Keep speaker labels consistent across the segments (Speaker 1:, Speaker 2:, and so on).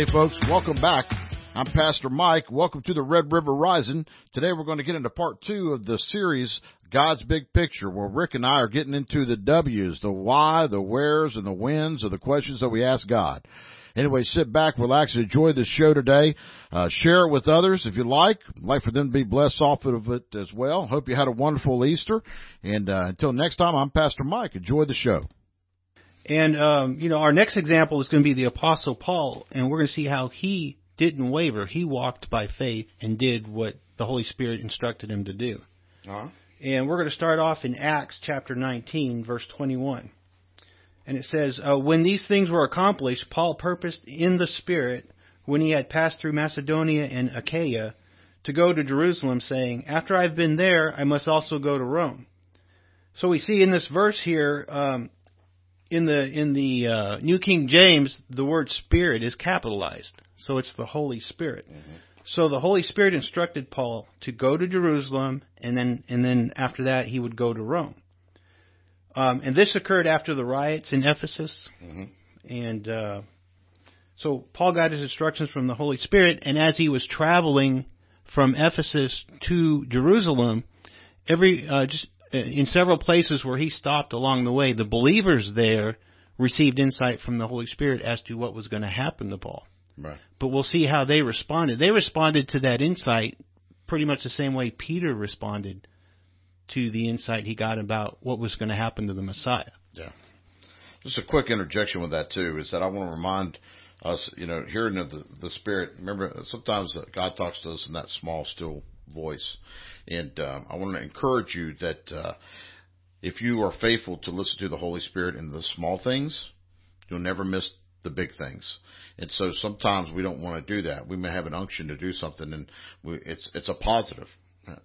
Speaker 1: Hey folks, welcome back. I'm Pastor Mike. Welcome to the Red River Rising. Today we're going to get into part two of the series, God's Big Picture, where Rick and I are getting into the W's, the why, the where's, and the whens of the questions that we ask God. Anyway, sit back, relax, enjoy this show today. Uh, share it with others if you like. I'd like for them to be blessed off of it as well. Hope you had a wonderful Easter. And uh, until next time, I'm Pastor Mike. Enjoy the show.
Speaker 2: And um, you know, our next example is going to be the Apostle Paul, and we're going to see how he didn't waver. He walked by faith and did what the Holy Spirit instructed him to do.
Speaker 1: Uh-huh.
Speaker 2: And we're going to start off in Acts chapter 19, verse 21. And it says, uh, When these things were accomplished, Paul purposed in the Spirit, when he had passed through Macedonia and Achaia, to go to Jerusalem, saying, After I've been there, I must also go to Rome. So we see in this verse here, um, in the in the uh, New King James, the word Spirit is capitalized, so it's the Holy Spirit. Mm-hmm. So the Holy Spirit instructed Paul to go to Jerusalem, and then and then after that he would go to Rome. Um, and this occurred after the riots in Ephesus, mm-hmm. and uh, so Paul got his instructions from the Holy Spirit, and as he was traveling from Ephesus to Jerusalem, every uh, just Uh, in several places where he stopped along the way, the believers there received insight from the Holy Spirit as to what was going to happen to Paul.
Speaker 1: Right.
Speaker 2: But we'll see how they responded. They responded to that insight pretty much the same way Peter responded to the insight he got about what was going to happen to the Messiah.
Speaker 1: Yeah. Just a quick interjection with that too is that I want to remind us, you know, hearing of the, the Spirit. Remember, sometimes God talks to us in that small, still voice. And uh, I want to encourage you that uh, if you are faithful to listen to the Holy Spirit in the small things, you'll never miss the big things. And so sometimes we don't want to do that. We may have an unction to do something, and we, it's it's a positive,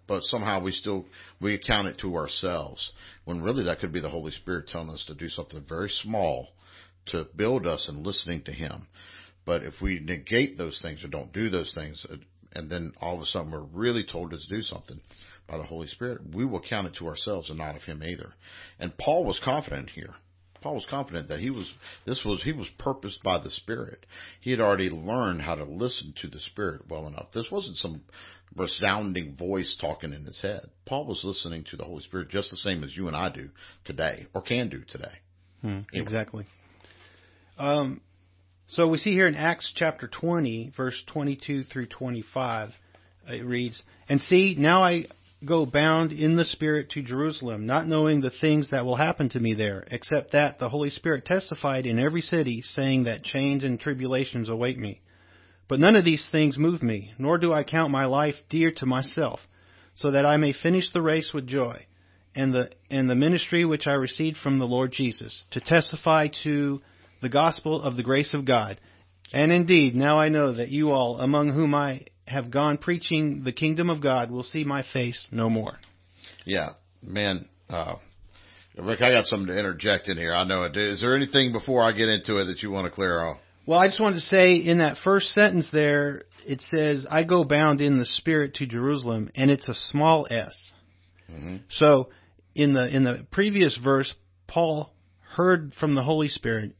Speaker 1: but somehow we still we account it to ourselves when really that could be the Holy Spirit telling us to do something very small to build us in listening to Him. But if we negate those things or don't do those things, and then all of a sudden we're really told to do something by the Holy Spirit, we will count it to ourselves and not of Him either. And Paul was confident here. Paul was confident that he was this was he was purposed by the Spirit. He had already learned how to listen to the Spirit well enough. This wasn't some resounding voice talking in his head. Paul was listening to the Holy Spirit just the same as you and I do today, or can do today.
Speaker 2: Hmm, anyway. Exactly. Um, so we see here in Acts chapter 20, verse 22 through 25, it reads, And see, now I go bound in the Spirit to Jerusalem, not knowing the things that will happen to me there, except that the Holy Spirit testified in every city, saying that chains and tribulations await me. But none of these things move me, nor do I count my life dear to myself, so that I may finish the race with joy, and the and the ministry which I received from the Lord Jesus, to testify to the gospel of the grace of God. And indeed, now I know that you all, among whom I have gone preaching the kingdom of God, will see my face no more.
Speaker 1: Yeah, man. Uh, Rick, I got something to interject in here. I know it. Is there anything before I get into it that you want to clear off?
Speaker 2: Well, I just wanted to say in that first sentence there, it says, I go bound in the Spirit to Jerusalem, and it's a small s. Mm-hmm. So in the, in the previous verse, Paul heard from the Holy Spirit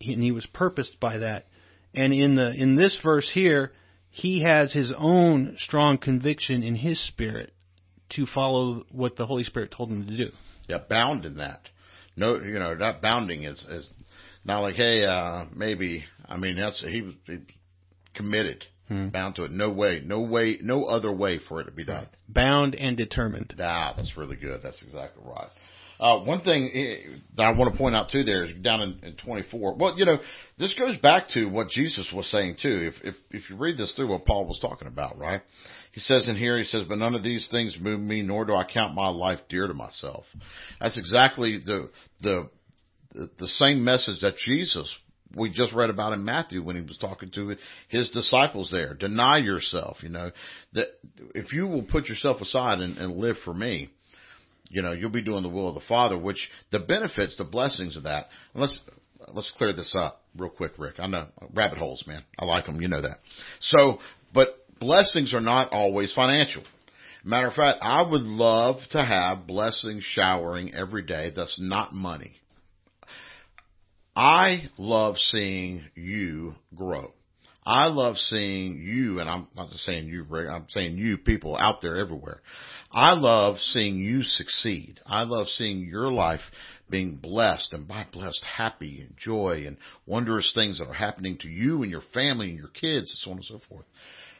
Speaker 2: and he was purposed by that. And in the in this verse here, he has his own strong conviction in his spirit to follow what the Holy Spirit told him to do.
Speaker 1: Yeah, bound in that. No, you know, that bounding is is not like, hey, uh, maybe. I mean, that's he was, he was committed, hmm. bound to it. No way, no way, no other way for it to be done.
Speaker 2: Bound and determined.
Speaker 1: Ah, that's really good. That's exactly right. Uh, one thing eh, that I want to point out too there is down in, in 24. Well, you know, this goes back to what Jesus was saying too. If, if, if you read this through what Paul was talking about, right? He says in here, he says, but none of these things move me, nor do I count my life dear to myself. That's exactly the, the, the same message that Jesus we just read about in Matthew when he was talking to his disciples there. Deny yourself, you know, that if you will put yourself aside and, and live for me, you know, you'll be doing the will of the Father, which the benefits, the blessings of that. let's let's clear this up real quick, Rick. I know rabbit holes, man. I like them. You know that. So, but blessings are not always financial. Matter of fact, I would love to have blessings showering every day. That's not money. I love seeing you grow. I love seeing you, and I'm not just saying you, Rick, I'm saying you people out there everywhere. I love seeing you succeed. I love seeing your life being blessed and by blessed happy and joy and wondrous things that are happening to you and your family and your kids and so on and so forth.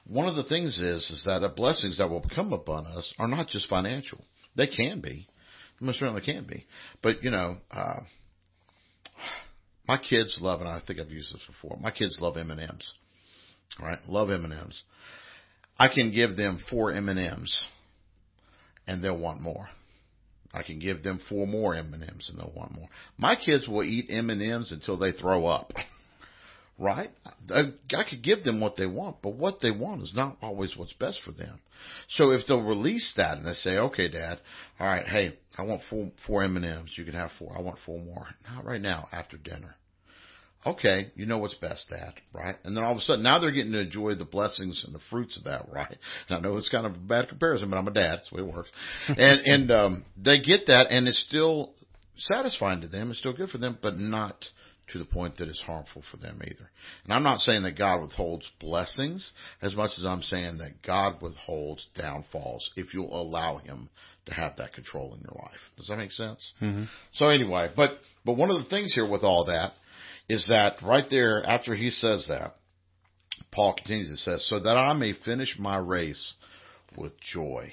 Speaker 1: One of the things is, is that the blessings that will come upon us are not just financial. They can be. Most certainly can be. But, you know, uh, my kids love, and I think I've used this before, my kids love M&Ms. Right? Love M&Ms. I can give them four M&Ms and they'll want more. I can give them four more M&Ms and they'll want more. My kids will eat M&Ms until they throw up. right? I, I could give them what they want, but what they want is not always what's best for them. So if they'll release that and they say, "Okay, Dad, all right, hey, I want four four M&Ms. You can have four. I want four more. Not right now. After dinner." Okay, you know what's best, Dad, right? And then all of a sudden, now they're getting to enjoy the blessings and the fruits of that, right? And I know it's kind of a bad comparison, but I'm a dad. That's the way it works. and and um, they get that, and it's still satisfying to them. It's still good for them, but not to the point that it's harmful for them either. And I'm not saying that God withholds blessings as much as I'm saying that God withholds downfalls if you'll allow Him to have that control in your life. Does that make sense?
Speaker 2: Mm-hmm.
Speaker 1: So anyway, but but one of the things here with all that is that right there after he says that, Paul continues and says, so that I may finish my race with joy.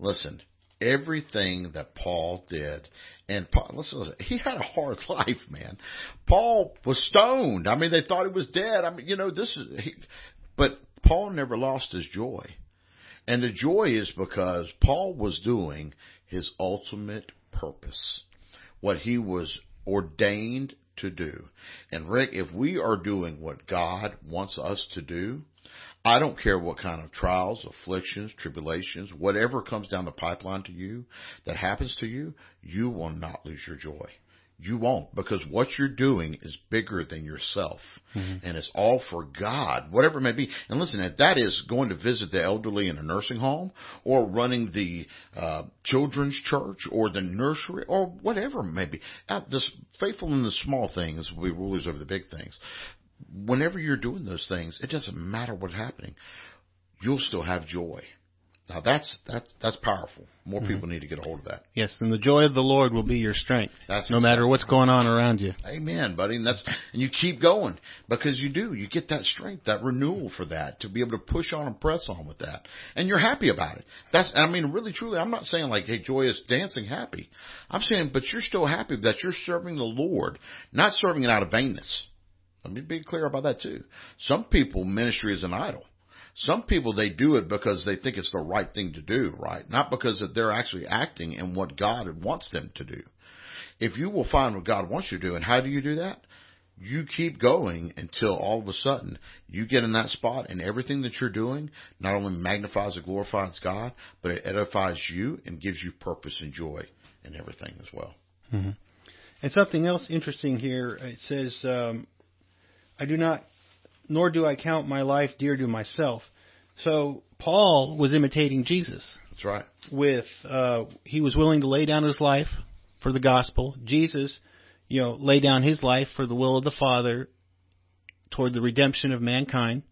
Speaker 1: Listen, everything that Paul did, and Paul, listen, listen, he had a hard life, man. Paul was stoned. I mean, they thought he was dead. I mean, you know, this is, he, but Paul never lost his joy. And the joy is because Paul was doing his ultimate purpose. What he was ordained to do. And Rick, if we are doing what God wants us to do, I don't care what kind of trials, afflictions, tribulations, whatever comes down the pipeline to you that happens to you, you will not lose your joy. You won't because what you're doing is bigger than yourself
Speaker 2: Mhm.
Speaker 1: and it's all for God, whatever it may be. And listen, if that is going to visit the elderly in a nursing home or running the uh, children's church or the nursery or whatever it may be, uh, this faithful in the small things will be rulers over the big things. Whenever you're doing those things, it doesn't matter what's happening. You'll still have joy. Now that's that's that's powerful. More
Speaker 2: Mhm.
Speaker 1: people need to get a hold of that.
Speaker 2: Yes, and the joy of the Lord will be your strength,
Speaker 1: That's
Speaker 2: no matter what's going on around you.
Speaker 1: Amen, buddy. And that's and you keep going because you do. You get that strength, that renewal for that to be able to push on and press on with that, and you're happy about it. That's I mean, really, truly. I'm not saying like, hey, joyous dancing, happy. I'm saying, but you're still happy that you're serving the Lord, not serving it out of vainness. Let me be clear about that too. Some people ministry is an idol. Some people they do it because they think it's the right thing to do, right? Not because that they're actually acting in what God wants them to do. If you will find what God wants you to do, and how do you do that? You keep going until all of a sudden you get in that spot and everything that you're doing not only magnifies and glorifies God, but it edifies you and gives you purpose and joy and everything as well.
Speaker 2: hmm And something else interesting here. It says, um, "I do not, nor do I count my life dear to myself." So Paul was imitating Jesus.
Speaker 1: That's right.
Speaker 2: With uh, he was willing to lay down his life for the gospel. Jesus, you know, lay down his life for the will of the Father toward the redemption of mankind.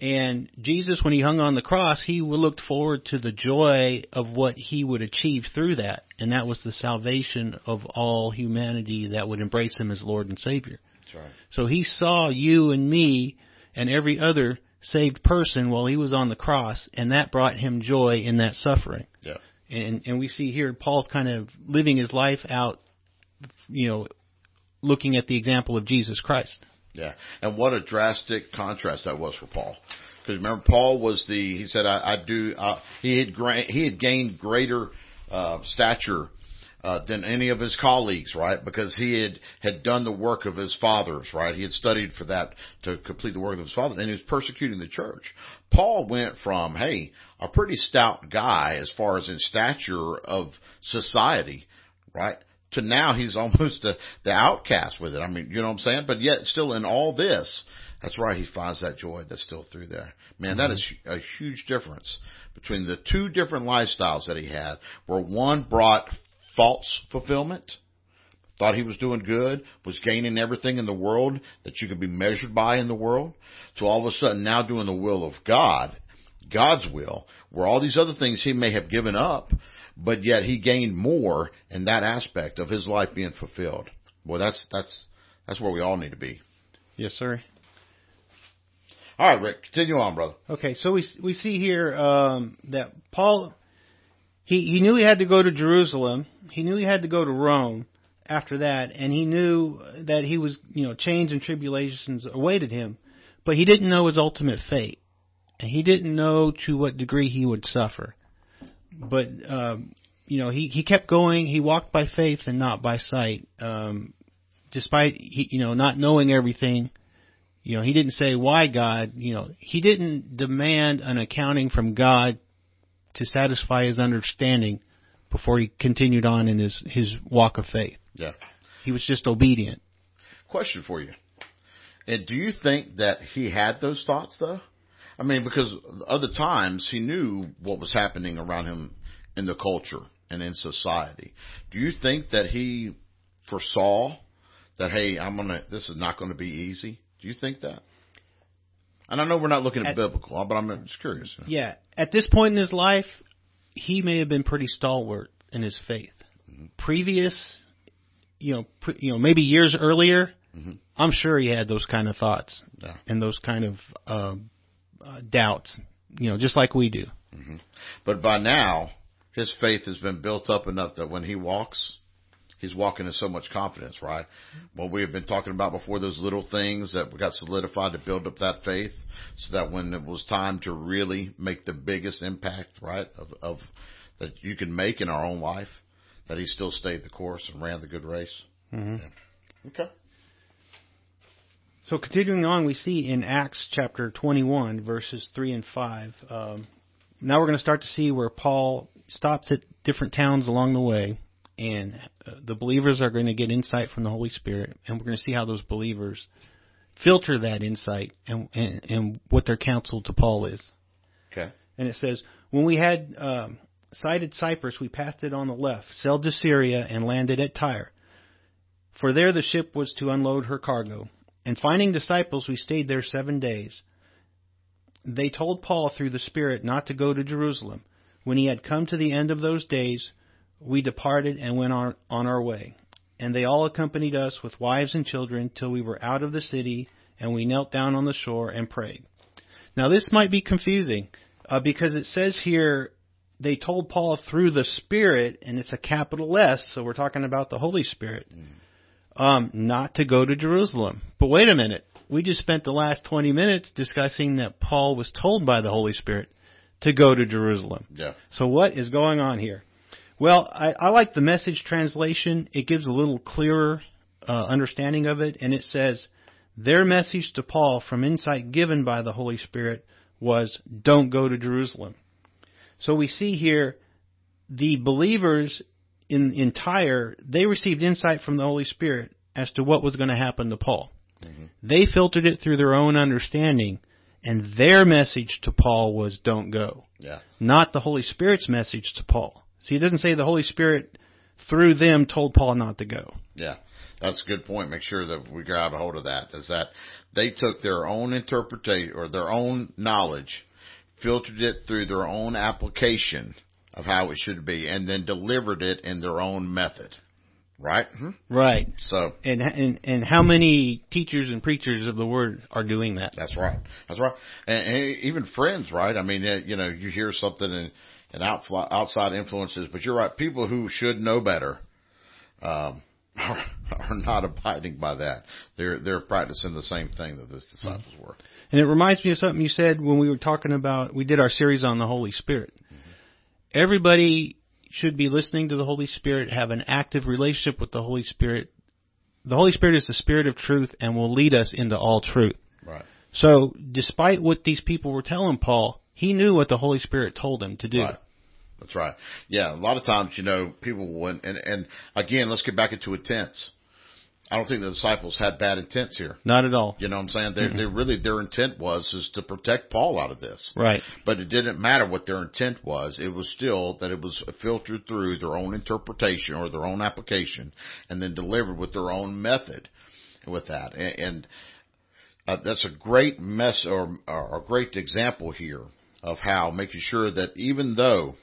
Speaker 2: And Jesus, when he hung on the cross, he looked forward to the joy of what he would achieve through that, and that was the salvation of all humanity that would embrace him as Lord and Savior.
Speaker 1: Right.
Speaker 2: So he saw you and me and every other saved person while he was on the cross, and that brought him joy in that suffering.
Speaker 1: Yeah.
Speaker 2: And and we see here Paul's kind of living his life out, you know, looking at the example of Jesus Christ.
Speaker 1: Yeah, and what a drastic contrast that was for Paul. Because remember, Paul was the he said, "I, I do." Uh, he had gra- he had gained greater uh, stature uh, than any of his colleagues, right? Because he had had done the work of his fathers, right? He had studied for that to complete the work of his father, and he was persecuting the church. Paul went from, hey, a pretty stout guy as far as in stature of society, right? To now he's almost the, the outcast with it. I mean, you know what I'm saying? But yet still in all this, that's right, he finds that joy that's still through there. Man, that is a huge difference between the two different lifestyles that he had, where one brought false fulfillment, thought he was doing good, was gaining everything in the world that you could be measured by in the world, to all of a sudden now doing the will of God, God's will, where all these other things he may have given up, but yet he gained more in that aspect of his life being fulfilled. Boy, that's that's that's where we all need to be.
Speaker 2: Yes, sir.
Speaker 1: All right, Rick, continue on, brother.
Speaker 2: Okay, so we we see here um, that Paul he he knew he had to go to Jerusalem. He knew he had to go to Rome after that, and he knew that he was you know chains and tribulations awaited him, but he didn't know his ultimate fate, and he didn't know to what degree he would suffer. But um, you know he he kept going. He walked by faith and not by sight. Um, despite he, you know not knowing everything you know, he didn't say why God, you know, he didn't demand an accounting from God to satisfy his understanding before he continued on in his his walk of faith.
Speaker 1: Yeah.
Speaker 2: He was just obedient.
Speaker 1: Question for you. And do you think that he had those thoughts though? I mean, because other times he knew what was happening around him in the culture and in society. Do you think that he foresaw that, hey, I'm gonna, this is not gonna be easy? Do you think that? And I know we're not looking at, at biblical, but I'm just curious.
Speaker 2: Yeah, at this point in his life, he may have been pretty stalwart in his faith. Mm-hmm. Previous, you know, pre, you know, maybe years earlier, mm-hmm. I'm sure he had those kind of thoughts yeah. and those kind of uh, uh, doubts. You know, just like we do.
Speaker 1: Mm-hmm. But by now, his faith has been built up enough that when he walks, he's walking in so much confidence, right? What we have been talking about before, those little things that we got solidified to build up that faith, so that when it was time to really make the biggest impact, right, of, of that you can make in our own life, that he still stayed the course and ran the good race.
Speaker 2: Mm-hmm.
Speaker 1: Yeah. Okay.
Speaker 2: So continuing on, we see in Acts chapter 21, verses 3 and 5. Um, now we're going to start to see where Paul stops at different towns along the way and uh, the believers are going to get insight from the Holy Spirit, and we're going to see how those believers filter that insight and, and, and what their counsel to Paul is.
Speaker 1: Okay.
Speaker 2: And it says, when we had um, sighted Cyprus, we passed it on the left, sailed to Syria, and landed at Tyre. For there the ship was to unload her cargo. And finding disciples, we stayed there seven days. They told Paul through the Spirit not to go to Jerusalem. When he had come to the end of those days, we departed and went on, on our way. And they all accompanied us with wives and children till we were out of the city, and we knelt down on the shore and prayed. Now, this might be confusing uh, because it says here they told Paul through the Spirit, and it's a capital S, so we're talking about the Holy Spirit, um, not to go to Jerusalem. But wait a minute. We just spent the last 20 minutes discussing that Paul was told by the Holy Spirit to go to Jerusalem.
Speaker 1: Yeah.
Speaker 2: So what is going on here? Well, I, I like the message translation. It gives a little clearer uh, understanding of it, and it says, Their message to Paul from insight given by the Holy Spirit was, Don't go to Jerusalem. So we see here the believers in, in Tyre, they received insight from the Holy Spirit as to what was going to happen to Paul. Mm-hmm. They filtered it through their own understanding, and their message to Paul was, Don't go.
Speaker 1: Yeah.
Speaker 2: Not the Holy Spirit's message to Paul. See, it doesn't say the Holy Spirit through them told Paul not to go.
Speaker 1: Yeah, that's a good point. Make sure that we grab a hold of that. Is that they took their own interpretation or their own knowledge, filtered it through their own application of how it should be, and then delivered it in their own method. Right.
Speaker 2: Mm-hmm. Right.
Speaker 1: So
Speaker 2: and and and how many teachers and preachers of the word are doing that?
Speaker 1: That's right. That's right. And, and even friends, right? I mean, you know, you hear something and and outside influences. But you're right. People who should know better um, are, are not abiding by that. They're they're practicing the same thing that the disciples mm-hmm. were.
Speaker 2: And it reminds me of something you said when we were talking about we did our series on the Holy Spirit. Mm-hmm. Everybody should be listening to the Holy Spirit, have an active relationship with the Holy Spirit. The Holy Spirit is the Spirit of truth and will lead us into all truth.
Speaker 1: Right.
Speaker 2: So, despite what these people were telling Paul, he knew what the Holy Spirit told him to do.
Speaker 1: Right. That's right. Yeah, a lot of times, you know, people went and and again, let's get back into tense. I don't think the disciples had bad intents here.
Speaker 2: Not at all.
Speaker 1: You know what I'm saying? They, they really, their intent was is to protect Paul out of this.
Speaker 2: Right.
Speaker 1: But it didn't matter what their intent was. It was still that it was filtered through their own interpretation or their own application and then delivered with their own method with that. And, and uh, that's a great mess or, or a great example here of how making sure that even though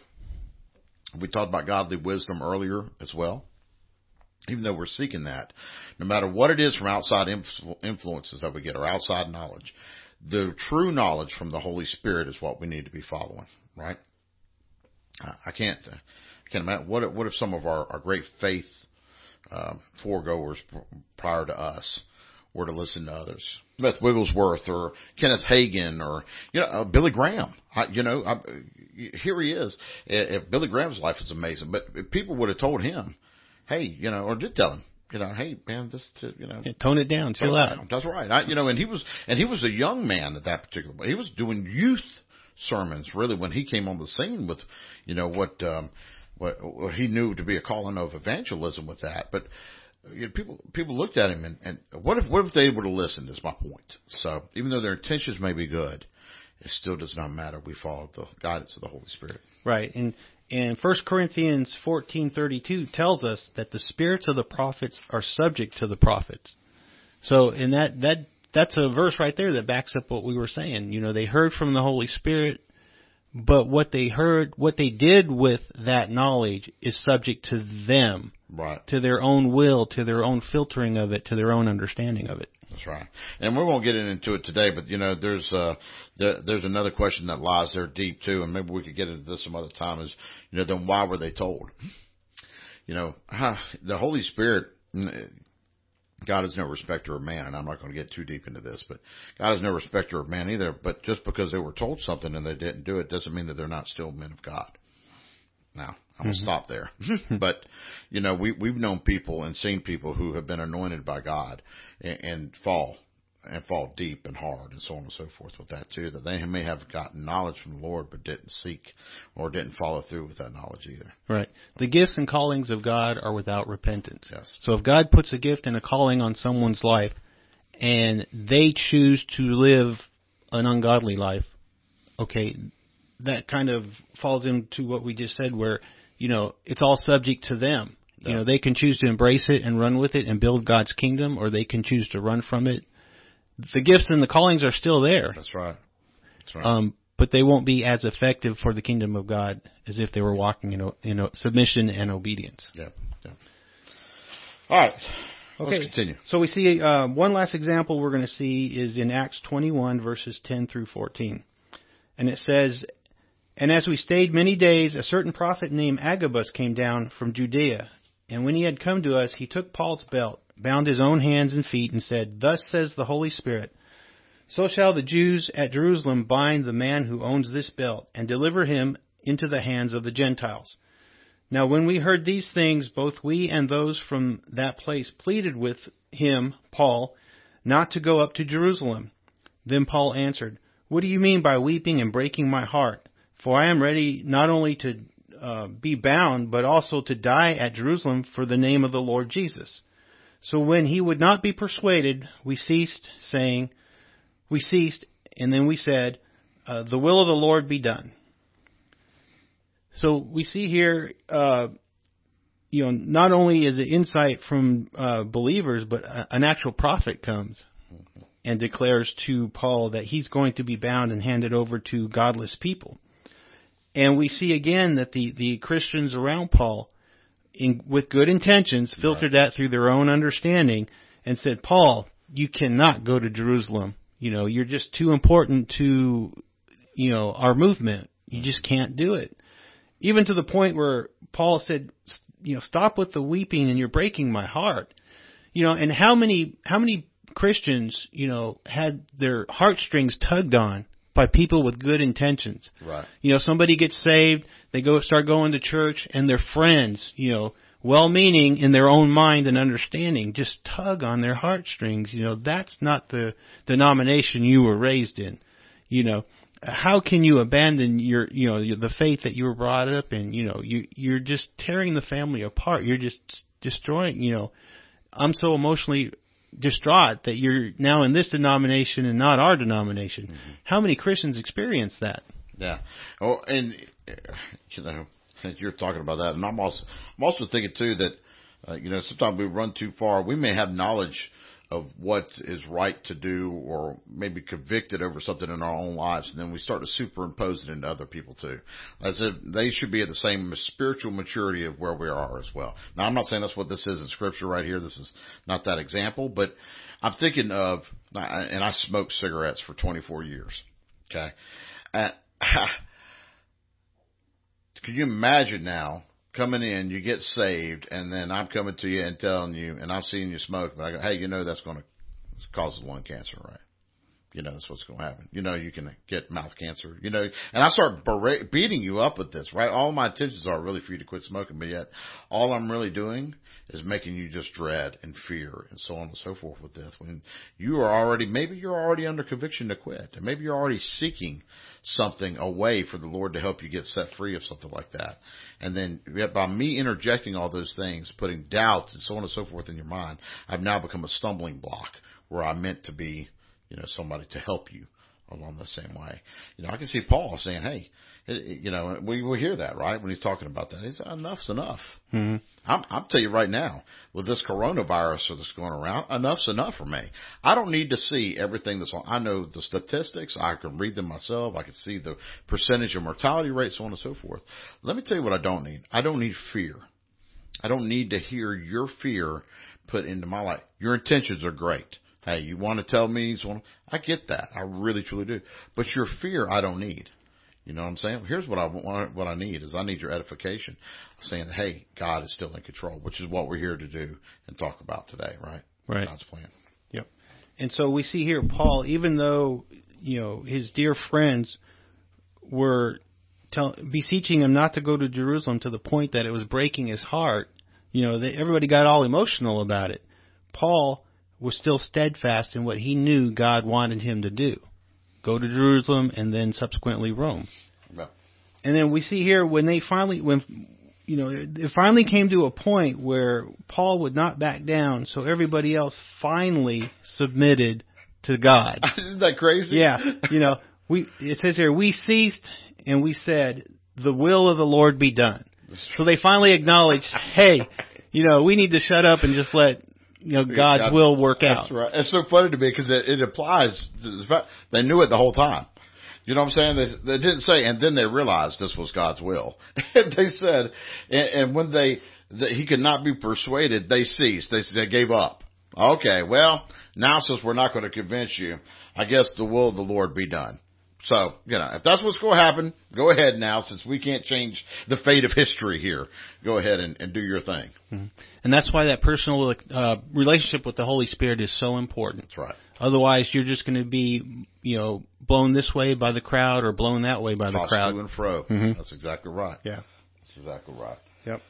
Speaker 1: we talked about godly wisdom earlier as well, even though we're seeking that, no matter what it is from outside influences that we get or outside knowledge, the true knowledge from the Holy Spirit is what we need to be following, right? I can't, I can't imagine what if, what if some of our, our great faith uh, foregoers prior to us were to listen to others. Smith Wigglesworth or Kenneth Hagin or you know uh, Billy Graham. I, you know, I, here he is. If Billy Graham's life is amazing, but if people would have told him, "Hey, you know," or did tell him, you know, hey man, just to, you know,
Speaker 2: yeah, tone it down, chill out.
Speaker 1: Down. That's right. I, you know, and he was and he was a young man at that particular. He was doing youth sermons really when he came on the scene with, you know, what um, what, what he knew to be a calling of evangelism with that, but you know, people people looked at him and, and what if what if they would have listened? Is my point. So even though their intentions may be good, it still does not matter. We follow the guidance of the Holy Spirit.
Speaker 2: Right, and and First Corinthians fourteen thirty two tells us that the spirits of the prophets are subject to the prophets. So and that that that's a verse right there that backs up what we were saying. You know, they heard from the Holy Spirit, but what they heard, what they did with that knowledge is subject to them
Speaker 1: Right.
Speaker 2: To their own will, to their own filtering of it, to their own understanding of it.
Speaker 1: That's right. And we won't get into it today, but you know, there's uh there, there's another question that lies there deep too, and maybe we could get into this some other time. Is you know, then why were they told? You know, the Holy Spirit. God is no respecter of man, and I'm not going to get too deep into this, but God is no respecter of man either. But just because they were told something and they didn't do it doesn't mean that they're not still men of God. Now, I'm gonna mm-hmm. stop there. but you know, we we've known people and seen people who have been anointed by God and, and fall and fall deep and hard and so on and so forth with that too. That they may have gotten knowledge from the Lord but didn't seek or didn't follow through with that knowledge either.
Speaker 2: Right. The gifts and callings of God are without repentance.
Speaker 1: Yes.
Speaker 2: So if God puts a gift and a calling on someone's life and they choose to live an ungodly life, okay, that kind of falls into what we just said, where you know it's all subject to them. Yeah. You know, they can choose to embrace it and run with it and build God's kingdom, or they can choose to run from it. The gifts and the callings are still there.
Speaker 1: That's right. That's right.
Speaker 2: Um, but they won't be as effective for the kingdom of God as if they were walking in, in submission and obedience.
Speaker 1: Yeah. yeah. All right. Okay. Let's continue.
Speaker 2: So we see uh, one last example we're going to see is in Acts 21 verses 10 through 14. And it says, and as we stayed many days, a certain prophet named Agabus came down from Judea. And when he had come to us, he took Paul's belt, bound his own hands and feet, and said, Thus says the Holy Spirit, So shall the Jews at Jerusalem bind the man who owns this belt, and deliver him into the hands of the Gentiles. Now when we heard these things, both we and those from that place pleaded with him, Paul, not to go up to Jerusalem. Then Paul answered, What do you mean by weeping and breaking my heart? For I am ready not only to uh, be bound, but also to die at Jerusalem for the name of the Lord Jesus. So when he would not be persuaded, we ceased saying, we ceased, and then we said, uh, the will of the Lord be done. So we see here, uh, you know, not only is it insight from uh, believers, but an actual prophet comes and declares to Paul that he's going to be bound and handed over to godless people. And we see again that the, the Christians around Paul, in, with good intentions, filtered right. that through their own understanding and said, Paul, you cannot go to Jerusalem. You know, you're just too important to, you know, our movement. You just can't do it. Even to the point where Paul said, you know, stop with the weeping and you're breaking my heart. You know, and how many, how many Christians, you know, had their heartstrings tugged on by people with good intentions.
Speaker 1: Right.
Speaker 2: You know, somebody gets saved, they go start going to church, and their friends, you know, well-meaning in their own mind and understanding, just tug on their heartstrings. You know, that's not the denomination you were raised in. You know, how can you abandon your, you know, the faith that you were brought up in? You know, you you're just tearing the family apart. You're just destroying. You know, I'm so emotionally distraught that you're now in this denomination and not our denomination. Mm-hmm. How many Christians experience that?
Speaker 1: Yeah. Oh, and you know, you're talking about that, and I'm also I'm also thinking too that uh, you know sometimes we run too far. We may have knowledge of what is right to do or maybe convicted over something in our own lives and then we start to superimpose it into other people too. As if they should be at the same spiritual maturity of where we are as well. Now I'm not saying that's what this is in scripture right here. This is not that example, but I'm thinking of, and I smoked cigarettes for 24 years. Okay. Uh, can you imagine now coming in, you get saved, and then I'm coming to you and telling you, and I'm seeing you smoke, but I go, hey, you know that's going to cause lung cancer, right? You know that's what's going to happen. You know you can get mouth cancer. You know, and I start bera- beating you up with this, right? All my intentions are really for you to quit smoking, but yet all I'm really doing is making you just dread and fear and so on and so forth with this. When you are already, maybe you're already under conviction to quit, and maybe you're already seeking something away for the Lord to help you get set free of something like that. And then yet by me interjecting all those things, putting doubts and so on and so forth in your mind, I've now become a stumbling block where I meant to be you know, somebody to help you along the same way. You know, I can see Paul saying, "Hey, you know, we will hear that right when he's talking about that. He's enough's enough." Mm-hmm. I'm, I'm tell you right now, with this coronavirus that's going around, enough's enough for me. I don't need to see everything that's on. I know the statistics. I can read them myself. I can see the percentage of mortality rate, so on and so forth. Let me tell you what I don't need. I don't need fear. I don't need to hear your fear put into my life. Your intentions are great. Hey, you want to tell me? I get that. I really truly do. But your fear, I don't need. You know what I'm saying? Here's what I want. What I need is I need your edification, saying, "Hey, God is still in control," which is what we're here to do and talk about today, right?
Speaker 2: Right.
Speaker 1: God's plan.
Speaker 2: Yep. And so we see here, Paul, even though you know his dear friends were tell, beseeching him not to go to Jerusalem to the point that it was breaking his heart, you know, they, everybody got all emotional about it. Paul was still steadfast in what he knew God wanted him to do go to Jerusalem and then subsequently Rome. And then we see here when they finally, when you know, it finally came to a point where Paul would not back down, so everybody else finally submitted to God.
Speaker 1: Isn't that crazy?
Speaker 2: Yeah. You know, we it says here we ceased and we said, "The will of the Lord be done." So they finally acknowledged, "Hey, you know, we need to shut up and just let you know God's God, will work
Speaker 1: out. right. It's so funny to me because it, it applies. To the fact they knew it the whole time. You know what I'm saying? They, they didn't say, and then they realized this was God's will. they said, and, and when they that he could not be persuaded, they ceased. They they gave up. Okay, well now since we're not going to convince you, I guess the will of the Lord be done. So, you know, if that's what's going to happen, go ahead now, since we can't change the fate of history here. Go ahead and, and do your thing.
Speaker 2: Mm-hmm. And that's why that personal uh, relationship with the Holy Spirit is so important.
Speaker 1: That's right.
Speaker 2: Otherwise, you're just going to be, you know, blown this way by the crowd or blown that way by
Speaker 1: Tossed
Speaker 2: the crowd.
Speaker 1: to and fro. Mm-hmm. That's exactly right.
Speaker 2: Yeah.
Speaker 1: That's exactly right.
Speaker 2: Yep.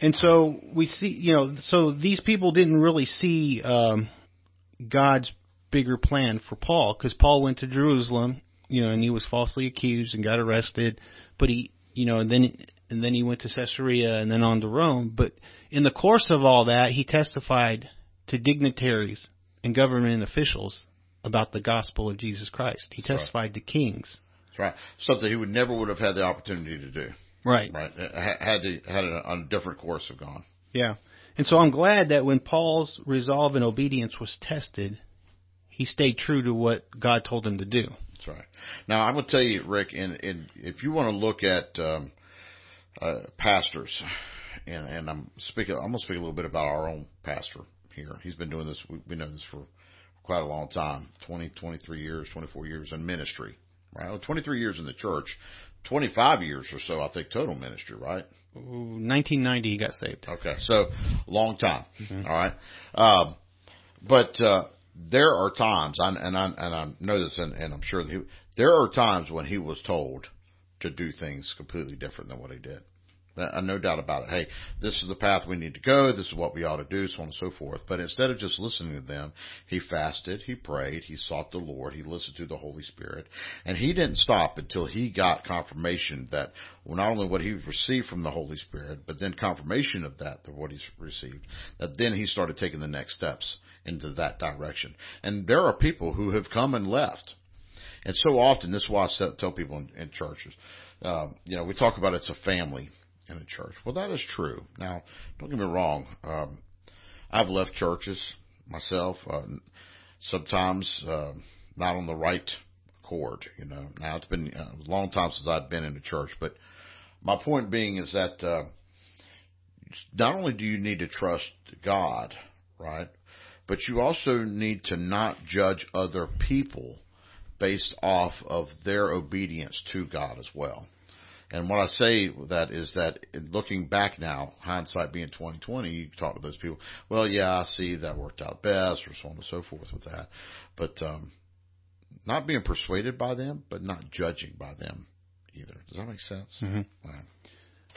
Speaker 2: And so we see, you know, so these people didn't really see um, God's bigger plan for Paul because Paul went to Jerusalem you know, and he was falsely accused and got arrested. But he, you know, and then and then he went to Caesarea and then on to Rome. But in the course of all that, he testified to dignitaries and government officials about the gospel of Jesus Christ. He That's testified right. to kings.
Speaker 1: That's right. Something he would never would have had the opportunity to do.
Speaker 2: Right.
Speaker 1: Right. Uh, had to, had a, a different course have gone.
Speaker 2: Yeah. And so I'm glad that when Paul's resolve and obedience was tested, he stayed true to what God told him to do.
Speaker 1: That's right. Now I'm going to tell you, Rick, and, and if you want to look at um, uh, pastors, and, and I'm speaking, I'm going to speak a little bit about our own pastor here. He's been doing this. We, we know this for quite a long time 20, 23 years, 24 years in ministry, right? 23 years in the church, 25 years or so, I think, total ministry, right?
Speaker 2: 1990 he got saved.
Speaker 1: Okay, so long time. Mm-hmm. All right, um, but uh, there are times, I, and I and I know this, and, and I'm sure that he, there are times when he was told to do things completely different than what he did. Uh, no doubt about it. Hey, this is the path we need to go. This is what we ought to do, so on and so forth. But instead of just listening to them, he fasted, he prayed, he sought the Lord, he listened to the Holy Spirit, and he didn't stop until he got confirmation that not only what he received from the Holy Spirit, but then confirmation of that, of what he's received, that then he started taking the next steps into that direction. And there are people who have come and left. And so often, this is why I tell people in, in churches, um, you know, we talk about it's a family in a church. Well, that is true. Now, don't get me wrong. Um, I've left churches myself, uh, sometimes uh, not on the right chord. You know, now it's been uh, a long time since I've been in a church, but my point being is that uh, not only do you need to trust God, right, but you also need to not judge other people based off of their obedience to God as well. And what I say with that is that looking back now, hindsight being 2020, you talk to those people. Well, yeah, I see that worked out best, or so on and so forth with that. But um, not being persuaded by them, but not judging by them either. Does that make sense?
Speaker 2: Mm-hmm.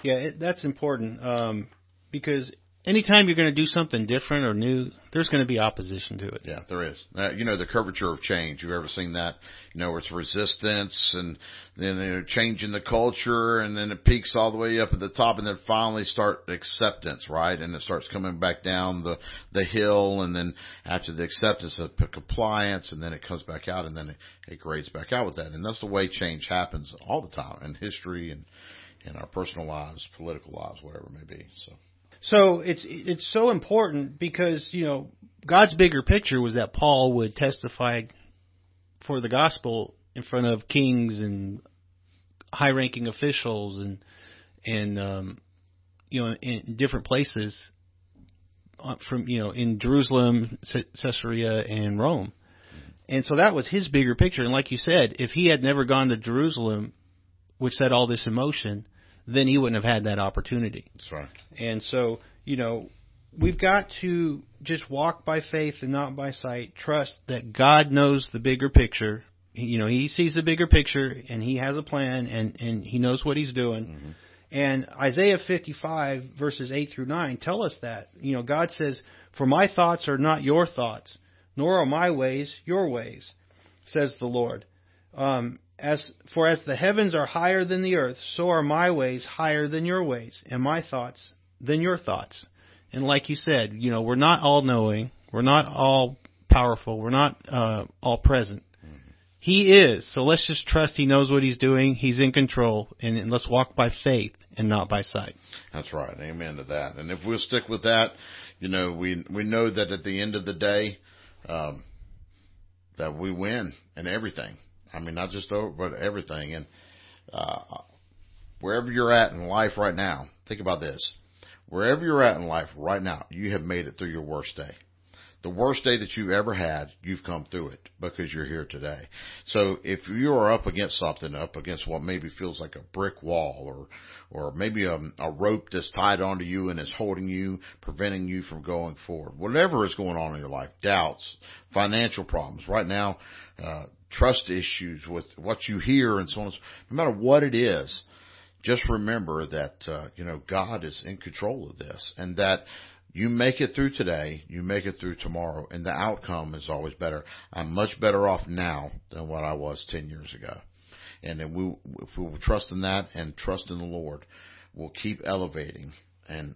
Speaker 2: Yeah, it, that's important um, because anytime you're going to do something different or new, there's going to be opposition to it.
Speaker 1: Yeah, there is. Uh, you know, the curvature of change. You've ever seen that? You know, it's resistance and then you know, changing the culture and then it peaks all the way up at the top and then finally start acceptance, right? And it starts coming back down the, the hill and then after the acceptance of compliance and then it comes back out and then it, it grades back out with that. And that's the way change happens all the time in history and in our personal lives, political lives, whatever it may be. So.
Speaker 2: So it's it's so important because you know God's bigger picture was that Paul would testify for the gospel in front of kings and high-ranking officials and and um, you know in different places uh, from you know in Jerusalem, Caesarea, and Rome. And so that was his bigger picture. And like you said, if he had never gone to Jerusalem, which set all this in motion, then he wouldn't have had that opportunity.
Speaker 1: That's right.
Speaker 2: And so, you know, we've got to just walk by faith and not by sight. Trust that God knows the bigger picture. You know, He sees the bigger picture and He has a plan and and He knows what He's doing. Mm-hmm. And Isaiah 55 verses 8 through 9 tell us that. You know, God says, "For my thoughts are not your thoughts, nor are my ways your ways," says the Lord. Um, as for as the heavens are higher than the earth, so are my ways higher than your ways, and my thoughts than your thoughts. And like you said, you know, we're not all knowing, we're not all powerful, we're not uh, all present. He is. So let's just trust he knows what he's doing. He's in control, and, and let's walk by faith and not by sight.
Speaker 1: That's right. Amen to that. And if we'll stick with that, you know, we we know that at the end of the day, um, that we win in everything. I mean, not just over, but everything. And uh, wherever you're at in life right now, think about this. Wherever you're at in life right now, you have made it through your worst day the worst day that you've ever had, you've come through it because you're here today. So if you are up against something, up against what maybe feels like a brick wall or, or maybe a, a rope that's tied onto you and is holding you, preventing you from going forward, whatever is going on in your life, doubts, financial problems, right now, uh, trust issues with what you hear and so on, no matter what it is, just remember that uh, you know God is in control of this, and that you make it through today, you make it through tomorrow, and the outcome is always better. I'm much better off now than what I was 10 years ago. And then we, if we will trust in that and trust in the Lord, we'll keep elevating, and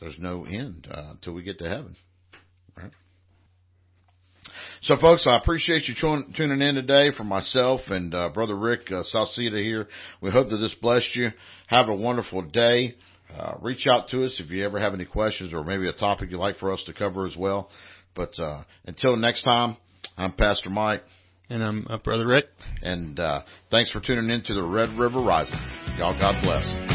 Speaker 1: there's no end uh, until we get to heaven. So, folks, I appreciate you tuning in today for myself and uh, Brother Rick uh, Salceda here. We hope that this blessed you. Have a wonderful day. Uh, reach out to us if you ever have any questions or maybe a topic you'd like for us to cover as well. But uh, until next time, I'm Pastor Mike.
Speaker 2: And I'm uh, Brother Rick.
Speaker 1: And uh, thanks for tuning in to the Red River Rising. Y'all, God bless.